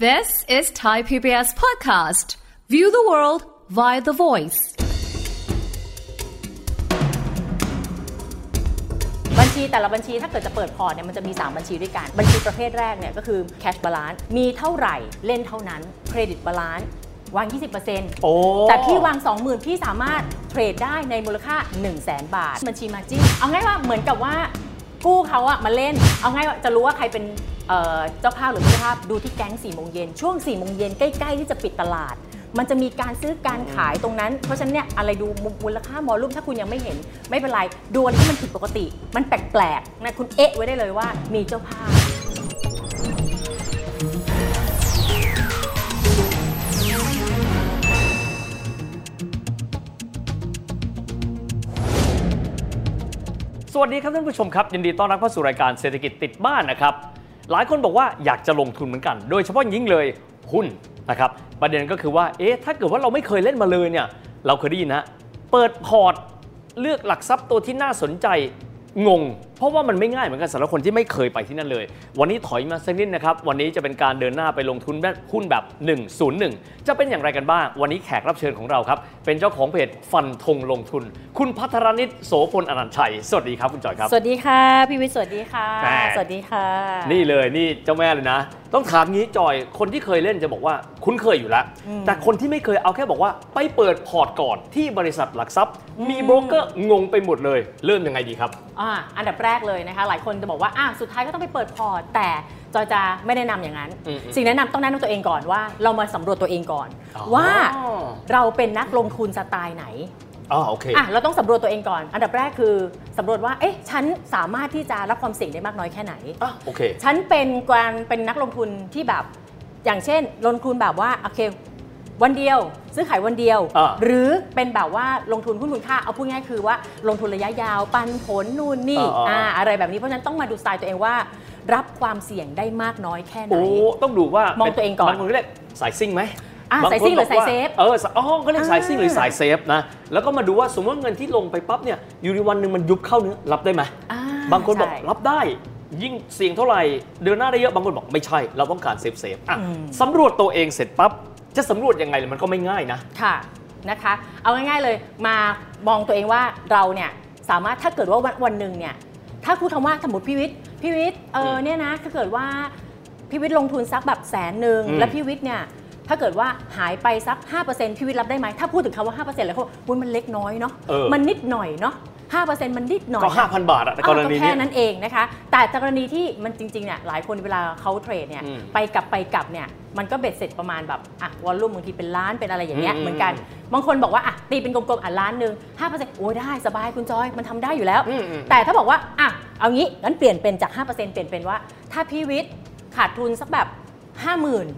This is Thai PBS Podcast. View the world via the voice. บัญชีแต่ละบัญชีถ้าเกิดจะเปิดพอร์ตเนี่ยมันจะมี 3 บัญชีด้วยกัน บัญชีประเภทแรกเนี่ยก็คือ cash balance มีเท่าไหร่เล่นเท่านั้น credit balance วาง 20%โอ้แต่พี่วาง 20,000 พี่สามารถเทรดได้ในมูลค่า 1 0 0 0 0แบาท บัญชีมาจิ้นเอาง่ายว่าเหมือนกับว่ากู้เขาอะมาเล่น เอาง่ายว่าจะรู้ว่าใครเป็น เจ้าภาพหรือไม่เจ้ภาพดูที่แก๊ง4โมงเย็นช่วง4โมงเย็นใกล้ ๆ ที่จะปิดตลาด มันจะมีการซื้อการขายตรงนั้น เพราะฉะนั้นเนี่ยอะไรดูมูลค่ามอลลุ่มถ้าคุณยังไม่เห็น ไม่เป็นไร ดูอะไรที่มันผิดปกติ มันแปลกๆนะคุณเอ๊ะไว้ได้เลยว่ามีเจ้าภาพสวัสดีครับท่านผู้ชมครับ ยินดีต้อนรับเข้าสู่รายการเศรษฐกิจติดบ้านนะครับ หลายคนบอกว่าอยากจะลงทุนเหมือนกัน โดยเฉพาะยิ่งเลยหุ้นนะครับประเด็นก็คือว่าเอ๊ะถ้าเกิดว่าเราไม่เคยเล่นมาเลยเนี่ยเราเคยได้ยินนะเปิดพอร์ตเลือกหลักทรัพย์ตัวที่น่าสนใจงงเพราะว่ามันไม่ง่ายเหมือนกันสำหรับคนที่ไม่เคยไปที่นั่นเลย วันนี้ถอยมาสักนิดนะครับ วันนี้จะเป็นการเดินหน้าไปลงทุนแบบหุ้นแบบ 101 จะเป็นอย่างไรกันบ้าง วันนี้แขกรับเชิญของเราครับ เป็นเจ้าของเพจฟันธงลงทุน คุณพัทรนิตโสพลอนันต์ชัย สวัสดีครับคุณจอยครับ สวัสดีค่ะพี่วิทย์สวัสดีค่ะ แม่ สวัสดีค่ะ นี่เลยนี่เจ้าแม่เลยนะ ต้องถามงี้จอยคนที่เคยเล่นจะบอกว่าคุ้นเคยอยู่แล้วแต่คนที่ไม่เคยเอาแค่บอกว่า ไปเปิดพอร์ตก่อนที่บริษัทหลักทรัพย์ มีโบรกเกอร์งงไปหมดเลย เริ่มยังไงดีครับ อ่าอันดับแรกเลยนะคะ หลายคนจะบอกว่าอะสุดท้ายก็ต้องไปเปิดพอร์ตแต่จอยจะไม่แนะนำอย่างนั้นอืมอืมสิ่งแนะนำต้องแนะนำตัวเองก่อนว่า เรามาสำรวจตัวเองก่อนอ๋อว่าเราเป็นนักลงทุนสไตล์ไหนอ๋อโอเคอะเราต้องสำรวจตัวเองก่อน อันดับแรกคือสำรวจว่าเอ๊ะฉันสามารถที่จะรับความเสี่ยงได้มากน้อยแค่ไหนอะโอเคฉันเป็นการเป็นนักลงทุนที่แบบอย่างเช่น ลงทุนแบบว่าโอเค วันเดียว ซื้อขายวันเดียวอ่าหรือเป็นแบบว่าลงทุนหุ้นคุณค่าเอาพูดง่ายๆคือว่าลงทุนระยะยาวปันผลนู่นนี่อ่าอ่าอะไรแบบนี้เพราะฉะนั้นต้องมาดูสไตล์ตัวเองว่า รับความเสี่ยงได้มากน้อยแค่ไหนโอ้ต้องดูว่ามองตัวเองก่อนบางคนก็เรียกสายซิ่งไหมอะบางคนสายซิ่งหรือบอกว่สาย safe เออ อ๋อ ก็เรียกสายซิ่งอ่าหรือสาย safe นะ แล้วก็มาดูว่าสมมติว่าเงินที่ลงไปปั๊บเนี่ย อยู่ในวันหนึ่งมันยุบเข้าเนื้อรับได้ไหมอ่าบางคนบอกใช่รับได้ ยิ่งเสี่ยงเท่าไหร่ เดินหน้าได้เยอะ บางคนบอกไม่ใช่ เราต้องการ safe safe อะอืมสำรวจตัวเองเสร็จปั๊บ จะสำรวจยังไงเลยมันก็ไม่ง่ายนะ ค่ะนะคะ เอาง่ายๆเลยมามองตัวเองว่าเราเนี่ยสามารถถ้าเกิดว่าวันวันหนึ่งเนี่ยถ้าพูดคำว่าสมมติพี่วิทย์พี่วิทย์เออมเนี่ยนะถ้าเกิดว่าพี่วิทย์ลงทุนสักแบบแสนหนึ่งอืมแล้วพี่วิทย์เนี่ยถ้าเกิดว่าหายไปสัก5%พี่วิทย์รับได้ไหมถ้าพูดถึงคำว่า5%แล้วเขาบอกอุ๊ยมันเล็กน้อยเนาะเออมันนิดหน่อยเนาะ 5%มันนิดหน่อยก็ 5,000 บาทอะในกรณีอ้าวนี้แค่นั้นเองนะคะ แต่กรณีที่มันจริงๆเนี่ยหลายคนเวลาเขาเทรดเนี่ยอืมไปกลับไปกลับเนี่ยมันก็เบ็ดเสร็จประมาณแบบอะวอลลุ่มบางทีเป็นล้านเป็นอะไรอย่างเงี้ยอืมเหมือนกัน บางคนบอกว่าอะตีเป็นกลมๆอะล้านหนึ่งห้าเปอร์เซ็นต์โอ้ยได้สบายคุณจอยมันทำได้อยู่แล้วอืมอืมแต่ถ้าบอกว่าอะเอางี้งั้นเปลี่ยนเป็นจาก5%เปลี่ยนเป็นว่า ถ้าพี่วิทย์ขาดทุนสักแบบ50,000อะ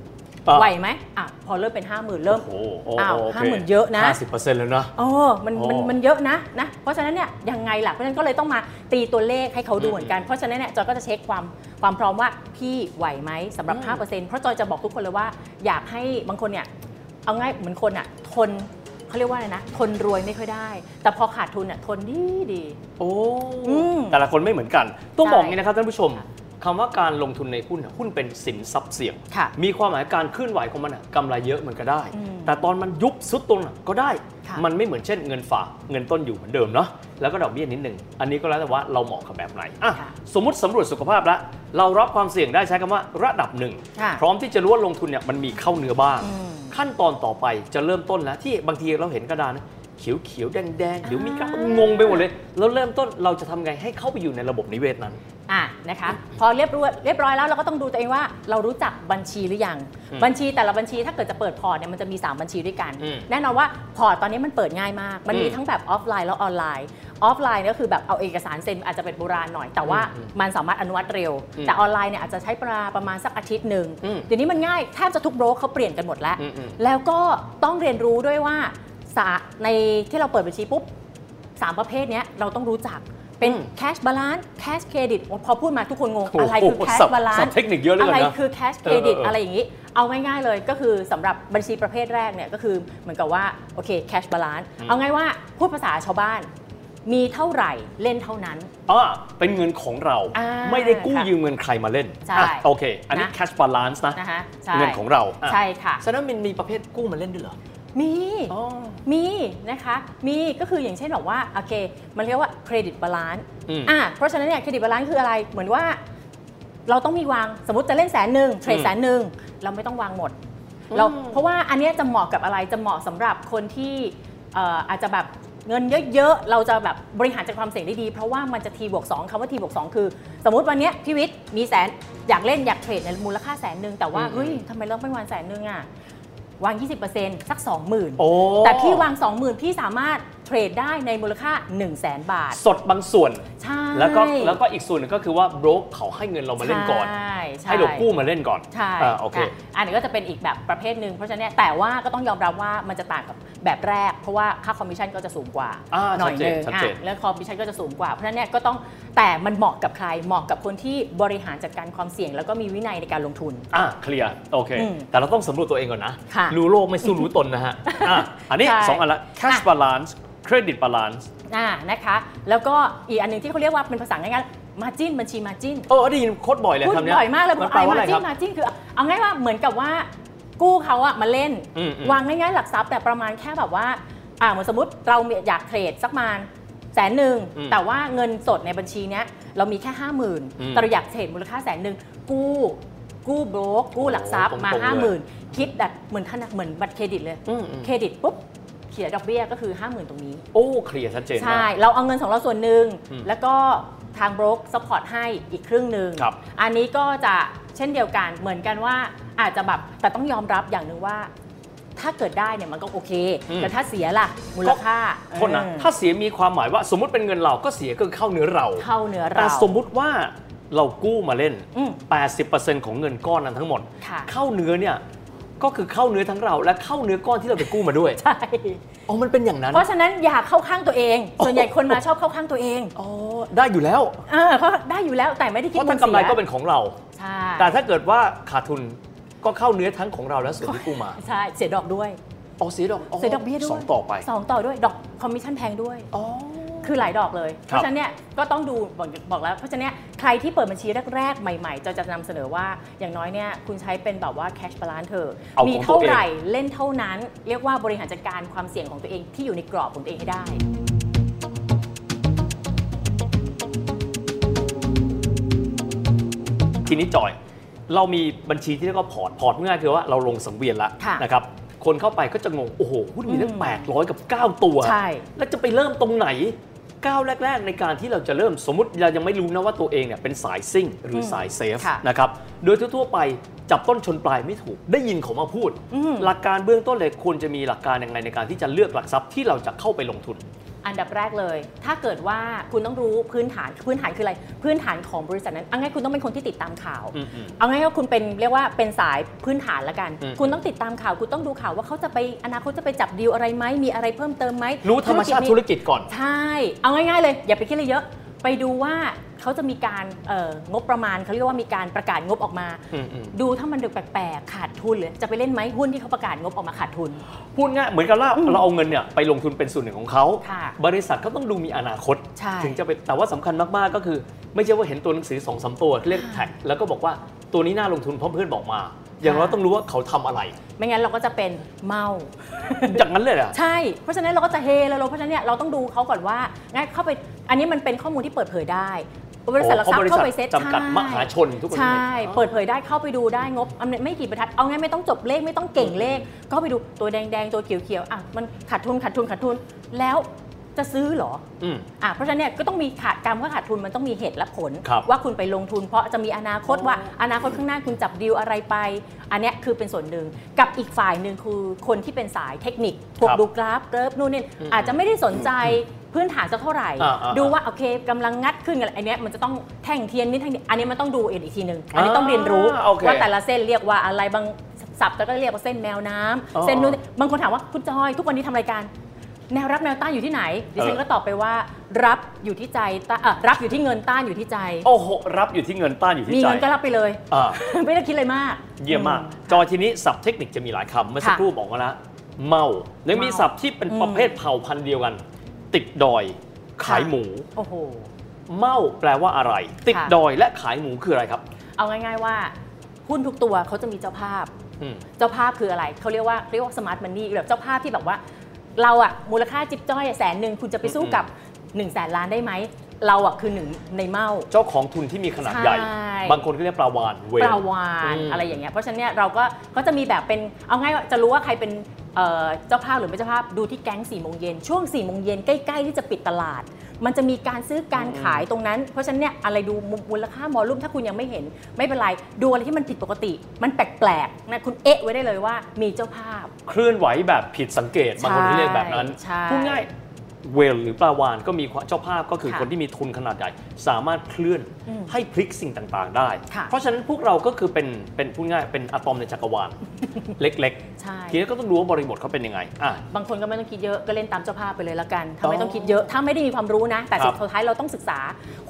ไหวไหมอะพอเริ่มเป็น 50,000 เริ่มโอ้โหอ้าวโคห้าหมื่นเยอะนะ50%แล้วนะโอ้มันมันโอ้มันเยอะนะนะเพราะฉะนั้นเนี่ยยังไงล่ะเพราะฉะนั้นก็เลยต้องมาตีตัวเลขให้เขาดูอืมเหมือนกันเพราะฉะนั้นเนี่ยจอยก็จะเช็คความความพร้อมว่าพี่ไหวไหมสำหรับอืม5%เพราะจอยจะบอกทุกคนเลยว่าอยากให้บางคนเนี่ยเอาง่ายเหมือนคนอะทนเขาเรียกว่าอะไรนะทนรวยไม่ค่อยได้ แต่พอขาดทุนอะทนดีดี โอ้อืมแต่ละคนไม่เหมือนกัน ต้องใช่บอกอย่างนี้นะครับท่านผู้ชม คำว่าการลงทุนในหุ้นน่ะหุ้นเป็นสินทรัพย์เสี่ยงค่ะมีความหมายการเคลื่อนไหวของมันน่ะกำไรเยอะมันก็ได้อืมแต่ตอนมันยุบซุดตรงน่ะก็ได้ค่ะมันไม่เหมือนเช่นเงินฝากเงินต้นอยู่เหมือนเดิมเนาะแล้วก็ดอกเบี้ยนิดหนึ่งอันนี้ก็แล้วแต่ว่าเราเหมาะกับแบบไหนอะค่ะสมมติสำรวจสุขภาพแล้วเรารับความเสี่ยงได้ใช้คำว่าระดับหนึ่งค่ะพร้อมที่จะรู้ว่าลงทุนเนี่ยมันมีเข้าเนื้อบ้างอืมขั้นตอนต่อไปจะเริ่มต้นแล้วที่บางทีเราเห็นกระดานนะ เขียวเขียวๆแดงแดงๆเดี๋ยวมีกราฟงงไปหมดเลย แล้วเริ่มต้นเราจะทำไงให้เข้าไปอยู่ในระบบนิเวศนั้นอะนะคะพอเรียบร้อยเรียบร้อยแล้วเราก็ต้องดูตัวเองว่าเรารู้จักบัญชีหรือยังอืมบัญชีแต่ละบัญชีถ้าเกิดจะเปิดพอร์ตเนี่ยมันจะมี 3 บัญชีด้วยกันอืมแน่นอนว่าพอร์ตตอนนี้มันเปิดง่ายมาก มันมีอืมทั้งแบบออฟไลน์แล้วออนไลน์ออฟไลน์ก็คือแบบเอาเอกสารเซ็นอาจจะเป็นโบราณหน่อย แต่ว่าอืมมันสามารถอนุมัติเร็วอืมแต่ออนไลน์เนี่ยอาจจะใช้เวลาประมาณสักอาทิตย์หนึ่งอืมเดี๋ยวนี้มันง่ายแทบจะทุกโบรกเขาเปลี่ยนกันหมดแล้วอืมอืมแล้วก็ต้องเรียนรู้ด้วยว่า สาในที่เราเปิดบัญชีปุ๊บสามประเภทเนี้ยเราต้องรู้จักเป็นอืม cash balance cash credit พอพูดมาทุกคนงงโอ้โหอะไรคือ cash ศัพท์ balance ศัพท์เทคนิคเยอะเหลืออะเกินไรนะคือ cash เออ credit เออเออออะไรอย่างนี้ เอาง่ายๆเลยก็คือสำหรับบัญชีประเภทแรกเนี่ยก็คือเหมือนกับว่าโอเค cash balance เอาง่ายว่าพูดภาษาชาวบ้าน มีเท่าไหร่เล่นเท่านั้นอ่าเป็นเงินของเราอ่าไม่ได้กู้ค่ะยืมเงินใครมาเล่นใช่อะโอเค อันนี้นะ cash balance นะนะคะใช่เงินของเราอะใช่ค่ะฉะนั้นมันมีประเภทกู้มาเล่นด้วยเหรอ มีอ๋อมีนะคะมีก็คืออย่างเช่นแบบว่าโอเค มันเรียกว่า credit balance อืมอะเพราะฉะนั้นเนี่ย credit balance คืออะไรเหมือนว่า เราต้องมีวางสมมติจะเล่นแสนหนึ่ง trade อืมแสนหนึ่งเราไม่ต้องวางหมดเราอืมเพราะว่าอันเนี้ยจะเหมาะกับอะไรจะเหมาะสำหรับคนที่เอ่ออาจจะแบบเงินเยอะๆ เราจะแบบบริหารจัดความเสี่ยงได้ดี เพราะว่ามันจะทีบวก2คำว่าทีบวก2คือ สมมติวันเนี้ยพี่วิทย์มีแสนอยากเล่นอยากเทรดในมูลค่าแสนหนึ่งแต่ว่าอืมเฮ้ยทำไมเราไม่วางแสนหนึ่งอะ วาง 20%สัก 20,000โอ้แต่พี่วาง 20,000 พี่สามารถ เทรดได้ในมูลค่า 1 0 0 0 0แสนบาท สดบางส่วน ใช่ แล้วก็แล้วก็อีกส่วนหนึงก็คือว่าโบรกเขาให้เงินเรามาเล่นก่อน ใช่ใช่ให้เรากู้มาเล่นก่อน ใช่อ่าโอเคะอันนี้ก็จะเป็นอีกแบบประเภทหนึ่งเพราะฉะนั้นเนี่ยแต่ว่าก็ต้องยอมรับว่ามันจะต่างกับแบบแรก เพราะว่าค่าคอมมิชชั่นก็จะสูงกว่าอ่าหน่อยหนึ่งชัดเจนชัดเจนอะแล้วคอมมิชชั่นก็จะสูงกว่า เพราะฉะนั้นเนี่ยก็ต้องแต่มันเหมาะกับใครเหมาะกับคนที่บริหารจัดการความเสี่ยง แล้วก็มีวินัยในการลงทุนอะเคลียร์โอเคอืมแต่เราต้องสำรวจตัวเองก่อนนะค่ะรู้โลกไม่สู้รู้ตนนะฮะอะอันนี้ใช่สองอันละ cash อะ balance credit balance อ่านะคะ แล้วก็อีกอันหนึ่งที่เขาเรียกว่าเป็นภาษาง่ายๆ margin บัญชี marginเออได้ยินโคตรบ่อยเลยพูดคำเนี้ยบ่อยมากเลยมันแปลว่าอะไรมาคจิ้รับนมาจิ้นคือ เอาง่ายว่าเหมือนกับว่ากู้เขาอะมาเล่นอืมอืมวางง่ายๆหลักทรัพย์แต่ประมาณแค่แบบว่าอ่าเหมือนสมมติเราอยาก trade สักประมาณแสนหนึ่งอืมแต่ว่าเงินสดในบัญชีเนี้ยเรามีแค่ห้าหมื่นอืมแต่เราอยาก trade มูลค่าแสนหนึ่งกู้กู้โบรกกู้หลักทรัพย์โอ้มาตรงๆห้าหมื่นเลยคิดแบบเหมือนธนาเหมือนบัตรเครดิตเลยอืมอืมเครดิตปุ๊บเขียนดอกเบี้ยก็คือ 50,000 ตรงนี้ โอ้ เคลียร์ชัดเจนใช่มากเราเอาเงินของเราส่วนหนึ่งอืมแล้วก็ทางโบรก support ให้อีกครึ่งหนึ่งครับอันนี้ก็จะเช่นเดียวกันเหมือนกันว่าอาจจะแบบแต่ต้องยอมรับอย่างหนึ่งว่า ถ้าเกิดได้เนี่ยมันก็โอเคอืมแต่ถ้าเสียล่ะมูลค่าโทษนะเออถ้าเสียมีความหมายว่าสมมติเป็นเงินเราก็เสียก็คือเข้าเนื้อเรา เข้าเนื้อแต่เราสมมุติว่าเรากู้มาเล่นอืม80%ของเงินก้อนนั้นทั้งหมดค่ะเข้าเนื้อเนี่ย ก็คือเข้าเนื้อทั้งเราและเข้าเนื้อก้อนที่เราไปกู้มาด้วยใช่ อ๋อมันเป็นอย่างนั้น เพราะฉะนั้นอย่าเข้าข้างตัวเอง ส่วนใหญ่คนมาชอบเข้าข้างตัวเองอ๋อได้อยู่แล้วเออเขาได้อยู่แล้วแต่ไม่ได้คิดมุมเสียเพดราะมุถ้ากำไรก็เป็นของเราใช่แต่ถ้าเกิดว่าขาดทุนก็เข้าเนื้อทั้งของเราและส่วนที่กู้มาใช่เสียดอกด้วยอ๋อเสียดอกเสียดอกเบี้ยด้วยสองต่อไปสองต่อด้วยดอกคอมมิชชั่นแพงด้วยอ๋อ คือหลายดอกเลยครับเพราะฉะนั้นเนี่ยก็ต้องดูบอกบอกแล้ว เพราะฉะนั้นเนี่ยใครที่เปิดบัญชีแรกๆ ใหม่ๆ จะจะนำเสนอว่าอย่างน้อยเนี่ยคุณใช้เป็นแบบว่า cash balance เถอะเอาของตัวเองมีเท่าไหร่เล่นเท่านั้น เรียกว่าบริหารจัดการความเสี่ยงของตัวเองที่อยู่ในกรอบของตัวเองให้ได้ทีนี้จอย เรามีบัญชีที่เรียกว่าพอร์ต พอร์ตง่ายๆคือว่าเราลงสังเวียนแล้วค่ะนะครับ คนเข้าไปก็จะงง โอ้โห หุ้นมีตั้ง800 กับ 9 ตัวใช่แล้วจะไปเริ่มตรงไหน ก้าวแรก ๆ ในการที่เราจะเริ่มสมมติเรายังไม่รู้นะว่าตัวเองเนี่ยเป็นสายซิ่งหรือสาย safe ค่ะนะครับโดยทั่วๆไปจับต้นชนปลายไม่ถูกได้ยินเขามาพูดอืมหลักการเบื้องต้นเลยควรจะมีหลักการยังไงในการที่จะเลือกหลักทรัพย์ที่เราจะเข้าไปลงทุน อันดับแรกเลย ถ้าเกิดว่าคุณต้องรู้พื้นฐานพื้นฐานคืออะไร พื้นฐานของบริษัทนั้นเอาง่ายคุณต้องเป็นคนที่ติดตามข่าวอืมเอาง่ายว่าคุณเป็นเรียกว่าเป็นสายพื้นฐานละกันอืมคุณต้องติดตามข่าว คุณต้องดูข่าวว่าเขาจะไปอนาคตจะไปจับดีลอะไรไหมมีอะไรเพิ่มเติมไหมรู้ธรรมชาติธุรกิจก่อน ใช่ เอาง่ายๆเลย อย่าไปคิดอะไรเยอะ ไปดูว่า เขาจะมีการเอ่องบประมาณเขาเรียกว่ามีการประกาศงบออกมาอืมอืมดูถ้ามันดูแปลกๆขาดทุนเลยจะไปเล่นไหมหุ้นที่เขาประกาศงบออกมาขาดทุนพูดง่ายเหมือนกับว่าเราเอาเงินเนี่ยไปลงทุนเป็นส่วนหนึ่งของเขาค่ะบริษัทเขาต้องดูมีอนาคตใช่ถึงจะไปแต่ว่าสำคัญมากๆก็คือ ไม่ใช่ว่าเห็นตัวหนังสือสองสามตัวเรียกแท็กแล้วก็บอกว่าตัวนี้น่าลงทุนเพราะเพื่อนบอกมา อย่างเราต้องรู้ว่าเขาทำอะไร ไม่งั้นเราก็จะเป็นเมาอย่างนั้นเลยเหรอะใช่ เพราะฉะนั้นเราก็จะเฮเลยเราเพราะฉะนั้นเนี่ยเราต้องดูเขาก่อนว่าง่ายเข้าไปอันนี้มันเป็นข้อมูลที่เปิดเผยได้ บริษัทหลักทรัพย์เข้าไปเซ็ตจำกัดมหาชนทุกคนใช่อ๋อเปิดเผยได้เข้าไปดูได้งบอันนี้ไม่กี่บรรทัด เอาง่ายไม่ต้องจบเลขไม่ต้องเก่งเลข ก็ไปดูตัวแดงๆตัวเขียวๆอะมันขาดทุนขาดทุนขาดทุนแล้วจะซื้อเหรออืมอะเพราะฉะนั้นเนี่ยก็ต้องมีขาดการว่าขาดทุนมันต้องมีเหตุและผลครับว่าคุณไปลงทุน เพราะจะมีอนาคตอ๋อว่าอนาคตข้างหน้าคุณจับดีลอะไรไป อันเนี้ยคือเป็นส่วนหนึ่ง กับอีกฝ่ายหนึ่งคือคนที่เป็นสายเทคนิคพวกครับดูกราฟเกราฟนู่นนี่อืมอาจจะไม่ได้สนใจ พื้นฐานสักเท่าไหร่อ่าอ่าดูว่าโอเคกำลังงัดขึ้นกันอันเนี้ยมันจะต้องแท่งเทียนนี่แท่งนี้อันนี้มันต้องดูอีกทีหนึ่งอันนี้ต้องเรียนรู้อ่าโอเคว่าแต่ละเส้นเรียกว่าอะไรบางศัพท์ก็เรียกว่าเส้นแมวน้ำอ๋อเส้นนู้นบางคนถามว่าคุณจอยทุกวันนี้ทำรายการแนวรับแนวต้านอยู่ที่ไหนดิฉันเออก็ตอบไปว่า รับอยู่ที่ใจต้านเอ่อรับอยู่ที่เงินต้านอยู่ที่ใจ โอ้โหรับอยู่ที่เงินต้านอยู่มีที่ใจเงินก็รับไปเลยอ่าไม่ได้คิดอะไรมาก เยี่ยมมากอืจอทีนี้ศัพท์เทคนิคจะมีหลายคำเมื่อสักค่ะครู่บอกมาแล้วเมาแล้วมีเมาศัพท์ที่เป็นอืมประเภทเผ่าพันธุ์เดียวกัน ติดดอย ขายหมูโอ้โหเม่าแปลว่าอะไร ติดค่ะดอยและขายหมูคืออะไรครับ เอาง่ายๆว่าหุ้นทุกตัวเขาจะมีเจ้าภาพอืมเจ้าภาพคืออะไรเขาเรียกว่าเรียกว่าสมาร์ทมันนี่แบบเจ้าภาพที่แบบว่า เราอะมูลค่าจิ๊บจ้อยอะแสนหนึ่งคุณจะไปสู้กับ1นึ่งแสนล้านได้ไหม เราอะคือหนึ่งในเมาเจ้าของทุนที่มีขนาดใหญ่ใช่บางคนก็เรียกปลาวานเวลปลาวานอืมอะไรอย่างเงี้ยเพราะฉะนั้นเนี่ยเราก็ก็จะมีแบบเป็นเอาง่ายว่าจะรู้ว่าใครเป็นเอ่อเจ้าภาพหรือไม่เจ้าภาพดูที่แก๊ง4ี่โมงเย็นช่วง4ี่โมงเย็นใกล้ๆ ที่จะปิดตลาด มันจะมีการซื้อการขายตรงนั้น เพราะฉะนั้นเนี่ยอะไรดูมูลค่ามอลลุ่มถ้าคุณยังไม่เห็น ไม่เป็นไร ดูอะไรที่มันผิดปกติ มันแปลกๆนะคุณเอะไว้ได้เลยว่ามีเจ้าภาพ เคลื่อนไหวแบบผิดสังเกตบางคนที่เรียกแบบนั้นใช่พูดง่าย เวลหรือปลาวานก็มีเจ้าภาพก็คือค่ะคนที่มีทุนขนาดใหญ่ สามารถเคลื่อนอืมให้พลิกสิ่งต่างๆ ได้ค่ะเพราะฉะนั้นพวกเราก็คือเป็นเป็นพูดง่ายเป็นอะตอมในจักรวาลเล็กใช่ๆทีนี้ก็ต้องรู้ว่าบริบทเขาเป็นยังไงอะบางคนก็ไม่ต้องคิดเยอะก็เล่นตามเจ้าภาพไปเลยละกันถ้าไม่อ๋อต้องคิดเยอะถ้าไม่ได้มีความรู้นะ แต่ครับสุดท้ายเราต้องศึกษา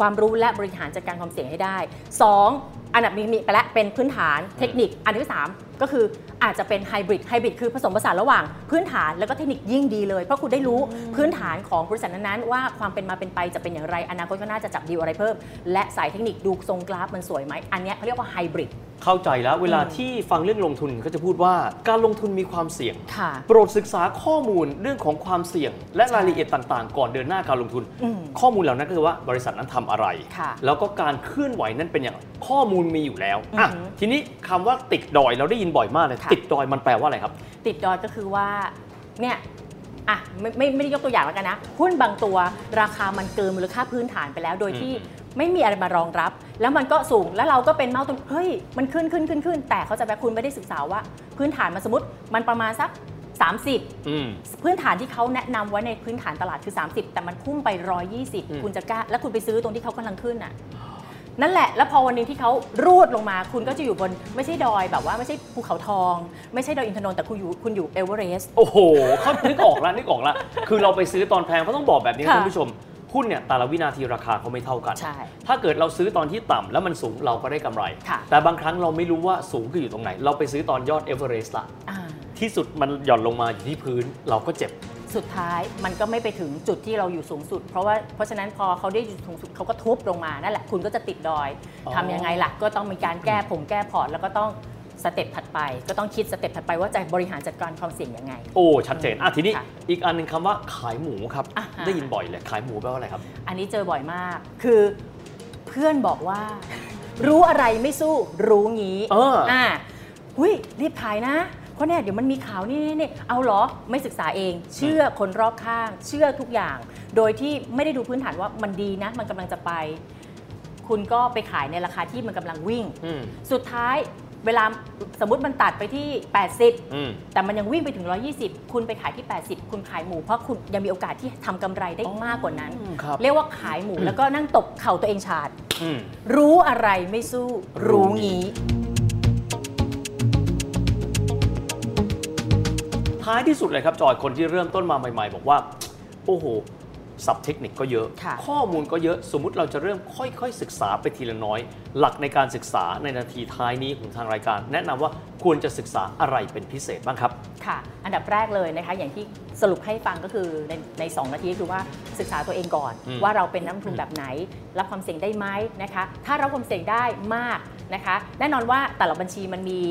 ความรู้และบริหารจัดการความเสี่ยงให้ได้ 2. อันดับนี้มีไปแล้วเป็นพื้นฐานเทคนิคอันที่3 ก็คืออาจจะเป็นไฮบริดไฮบริดคือผสมผสานระหว่างพื้นฐานแล้วก็เทคนิคยิ่งดีเลย เพราะคุณได้รู้พื้นฐานของบริษัทนั้นๆว่าความเป็นมาเป็นไปจะเป็นอย่างไรอนาคตก็น่าจะจับดีลอะไรเพิ่ม และสายเทคนิคดูทรงกราฟมันสวยไหมอันเนี้ยเขาเรียกว่าไฮบริด เข้าใจแล้วเวลาอืมที่ฟังเรื่องลงทุนก็จะพูดว่าการลงทุนมีความเสี่ยงค่ะโปรดศึกษาข้อมูลเรื่องของความเสี่ยง และรายละเอียดต่างๆ ก่อนเดินหน้าการลงทุนอืมข้อมูลเหล่านั้นก็คือว่าบริษัทนั้นทำอะไรค่ะแล้วก็การเคลื่อนไหวนั้นเป็นอย่างไรข้อมูลมีอยู่แล้วอะอือหือทีนี้คำว่าติดดอยเราได้ยินบ่อยมากเลยค่ะติดดอยมันแปลว่าอะไรครับ ติดดอยก็คือว่าเนี่ยอะไม่ไม่ไม่ได้ยกตัวอย่างแล้วกันนะหุ้นบางตัวราคามันเกินมูลค่าพื้นฐานไปแล้ว โดยที่อืม ไม่มีอะไรมารองรับ แล้วมันก็สูงแล้วเราก็เป็นเมาส์ตรงเฮ้ยมันขึ้นขึ้นขึ้นขึ้น แต่เขาใจะแบบคุณไม่ได้ศึกษาว่า พื้นฐานมันสมมติมันประมาณสัก 30อืมพื้นฐานที่เขาแนะนำไว้ในพื้นฐานตลาดคือ 30 แต่มันพุ่งไปอืม120 คุณจะกล้าแล้วคุณไปซื้อตรงที่เขากำลังขึ้นอะนั่นแหละ แล้วพอวันหนึ่งที่เขารูดลงมา คุณก็จะอยู่บนไม่ใช่ดอยแบบว่าไม่ใช่ภูเขาทอง ไม่ใช่ดอยอินทนนท์แต่คุณอยู่คุณอยู่เอเวอเรสต์โอ้โหเขานึกออกแล้วนึกออกแล้วคือเราไปซื้อตอนแพงเขาต้องบอกแบบนี้ค่ะคุณผู้ชม หุ้นเนี่ยแต่ละวินาทีราคาเขาไม่เท่ากันใช่ถ้าเกิดเราซื้อตอนที่ต่ำแล้วมันสูงเราก็ได้กำไรค่ะแต่บางครั้งเราไม่รู้ว่าสูงคืออยู่ตรงไหน เราไปซื้อตอนยอดเอเวอเรสต์ละอ่าที่สุดมันหย่อนลงมาอยู่ที่พื้นเราก็เจ็บสุดท้ายมันก็ไม่ไปถึงจุดที่เราอยู่สูงสุด เพราะว่าเพราะฉะนั้นพอเขาได้อยู่สูงสุดเขาก็ทุบลงมานั่นแหละคุณก็จะติดดอยอ๋อทำยังไงล่ะก็ต้องมีการแก้ผงแก้พอร์ตแล้วก็ต้อง step ถัดไป ก็ต้องคิด step ถัดไปว่าจะบริหารจัดการความเสี่ยงยังไง โอ้ชัดเจนอะทีนี้ค่ะอีกอันหนึ่งคำว่าขายหมูครับอ่าฮะได้ยินบ่อยเลยขายหมูแปลว่าอะไรครับ อันนี้เจอบ่อยมาก คือเพื่อนบอกว่า รู้อะไรไม่สู้รู้งี้เอออ่หุ้ยรีบขายนะเพราะเนี่ยเดี๋ยวมันมีข่าวนี่นี่นี่เอาเหรอไม่ศึกษาเอง เชื่อคนรอบข้าง เชื่อทุกอย่าง โดยที่ไม่ได้ดูพื้นฐานว่ามันดีนะ มันกำลังจะไป คุณก็ไปขายในราคาที่มันกำลังวิ่งอืมสุดท้าย เวลาสมมติมันตัดไปที่80อืมแต่มันยังวิ่งไปถึง 120 คุณไปขายที่ 80 คุณขายหมู เพราะคุณยังมีโอกาสที่ทำกำไรได้มากกว่านั้นอืมครับ เรียกว่าขายหมูแล้วก็นั่งตบเข่าตัวเองชาด อืม รู้อะไรไม่สู้รู้รู้งี้งี้ ท้ายที่สุดเลยครับจอยคนที่เริ่มต้นมาใหม่ ๆ บอกว่า โอ้โห สับเทคนิคก็เยอะค่ะข้อมูลก็เยอะสมมุติเราจะเริ่มค่อยๆ ศึกษาไปทีละน้อย หลักในการศึกษาในนาทีท้ายนี้ของทางรายการ แนะนำว่าควรจะศึกษาอะไรเป็นพิเศษบ้างครับ ค่ะ อันดับแรกเลยนะคะ อย่างที่สรุปให้ฟังก็คือในในสองนาทีก็คือว่าศึกษาตัวเองก่อนอืมว่าเราเป็นนักลงทุนแบบไหน รับความเสี่ยงได้ไหมนะคะ ถ้ารับความเสี่ยงได้มากนะคะ แน่นอนว่าแต่ละบัญชีมันมี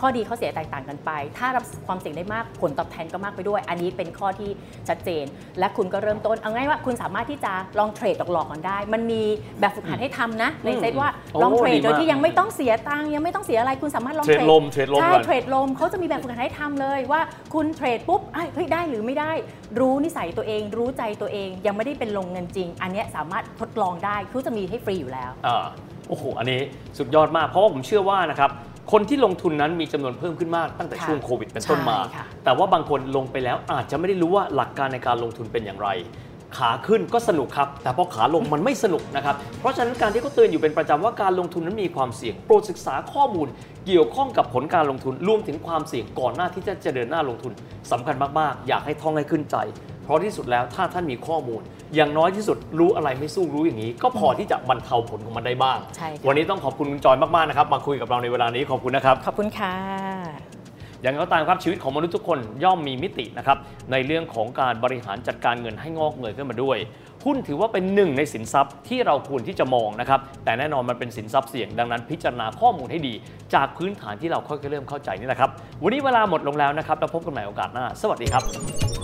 ข้อดีข้อเสียแตกต่างกันไป ถ้ารับความเสี่ยงได้มากผลตอบแทนก็มากไปด้วย อันนี้เป็นข้อที่ชัดเจน และคุณก็เริ่มต้นเอาง่ายว่าคุณสามารถที่จะลองเทรดหลอกๆก่อนได้ มันมีแบบฝึกหัดให้ทำนะในเซตว่าโอ้ลองเทรดดีโดยมากที่ยังไม่ต้องเสียตังค์ยังไม่ต้องเสียอะไรคุณสามารถลองเทรดลมเทรดลมใช่ก่อนเทรดลมเขาจะมีแบบฝึกหัดให้ทำเลยว่าคุณเทรดปุ๊บเอ้ยเฮ้ยได้หรือไม่ได้ รู้นิสัยตัวเอง รู้ใจตัวเองยังไม่ได้เป็นลงเงินจริง อันเนี้ยสามารถทดลองได้เขาจะมีให้ฟรีอยู่แล้วอ่าโอ้โห อันนี้สุดยอดมาก เพราะว่าผมเชื่อว่านะครับ คนที่ลงทุนนั้นมีจำนวนเพิ่มขึ้นมากตั้งแต่ค่ะช่วงโควิดเป็นต้นมาใช่ค่ะแต่ว่าบางคนลงไปแล้วอาจจะไม่ได้รู้ว่าหลักการในการลงทุนเป็นอย่างไร ขาขึ้นก็สนุกครับ แต่พอขาลงมันไม่สนุกนะครับ เพราะฉะนั้นการที่เขาเตือนอยู่เป็นประจำว่าการลงทุนนั้นมีความเสี่ยง โปรดศึกษาข้อมูล เกี่ยวข้องกับผลการลงทุนรวมถึงความเสี่ยงก่อนหน้าที่จะเดินหน้าลงทุนสำคัญมากๆ อยากให้ท่องให้ขึ้นใจ เพราะที่สุดแล้วถ้าท่านมีข้อมูล อย่างน้อยที่สุดรู้อะไรไม่สู้รู้อย่างนี้ ก็พอที่จะบรรเทาผลของมันได้บ้าง ใช่ค่ะ วันนี้ต้องขอบคุณคุณจอยมากๆนะครับมาคุยกับเราในเวลานี้ขอบคุณนะครับ ขอบคุณค่ะ อย่างไรก็ตามครับชีวิตของมนุษย์ทุกคนย่อมมีมิตินะครับในเรื่องของการบริหารจัดการเงินให้งอกเงยขึ้นมาด้วย หุ้นถือว่าเป็นหนึ่งในสินทรัพย์ที่เราควรที่จะมองนะครับแต่แน่นอนมันเป็นสินทรัพย์เสี่ยงดังนั้นพิจารณาข้อมูลให้ดี จากพื้นฐานที่เราค่อยๆเริ่มเข้าใจนี่แหละครับวันนี้เวลาหมดลงแล้วนะครับแล้วพบกันใหม่โอกาสหน้า สวัสดีครับ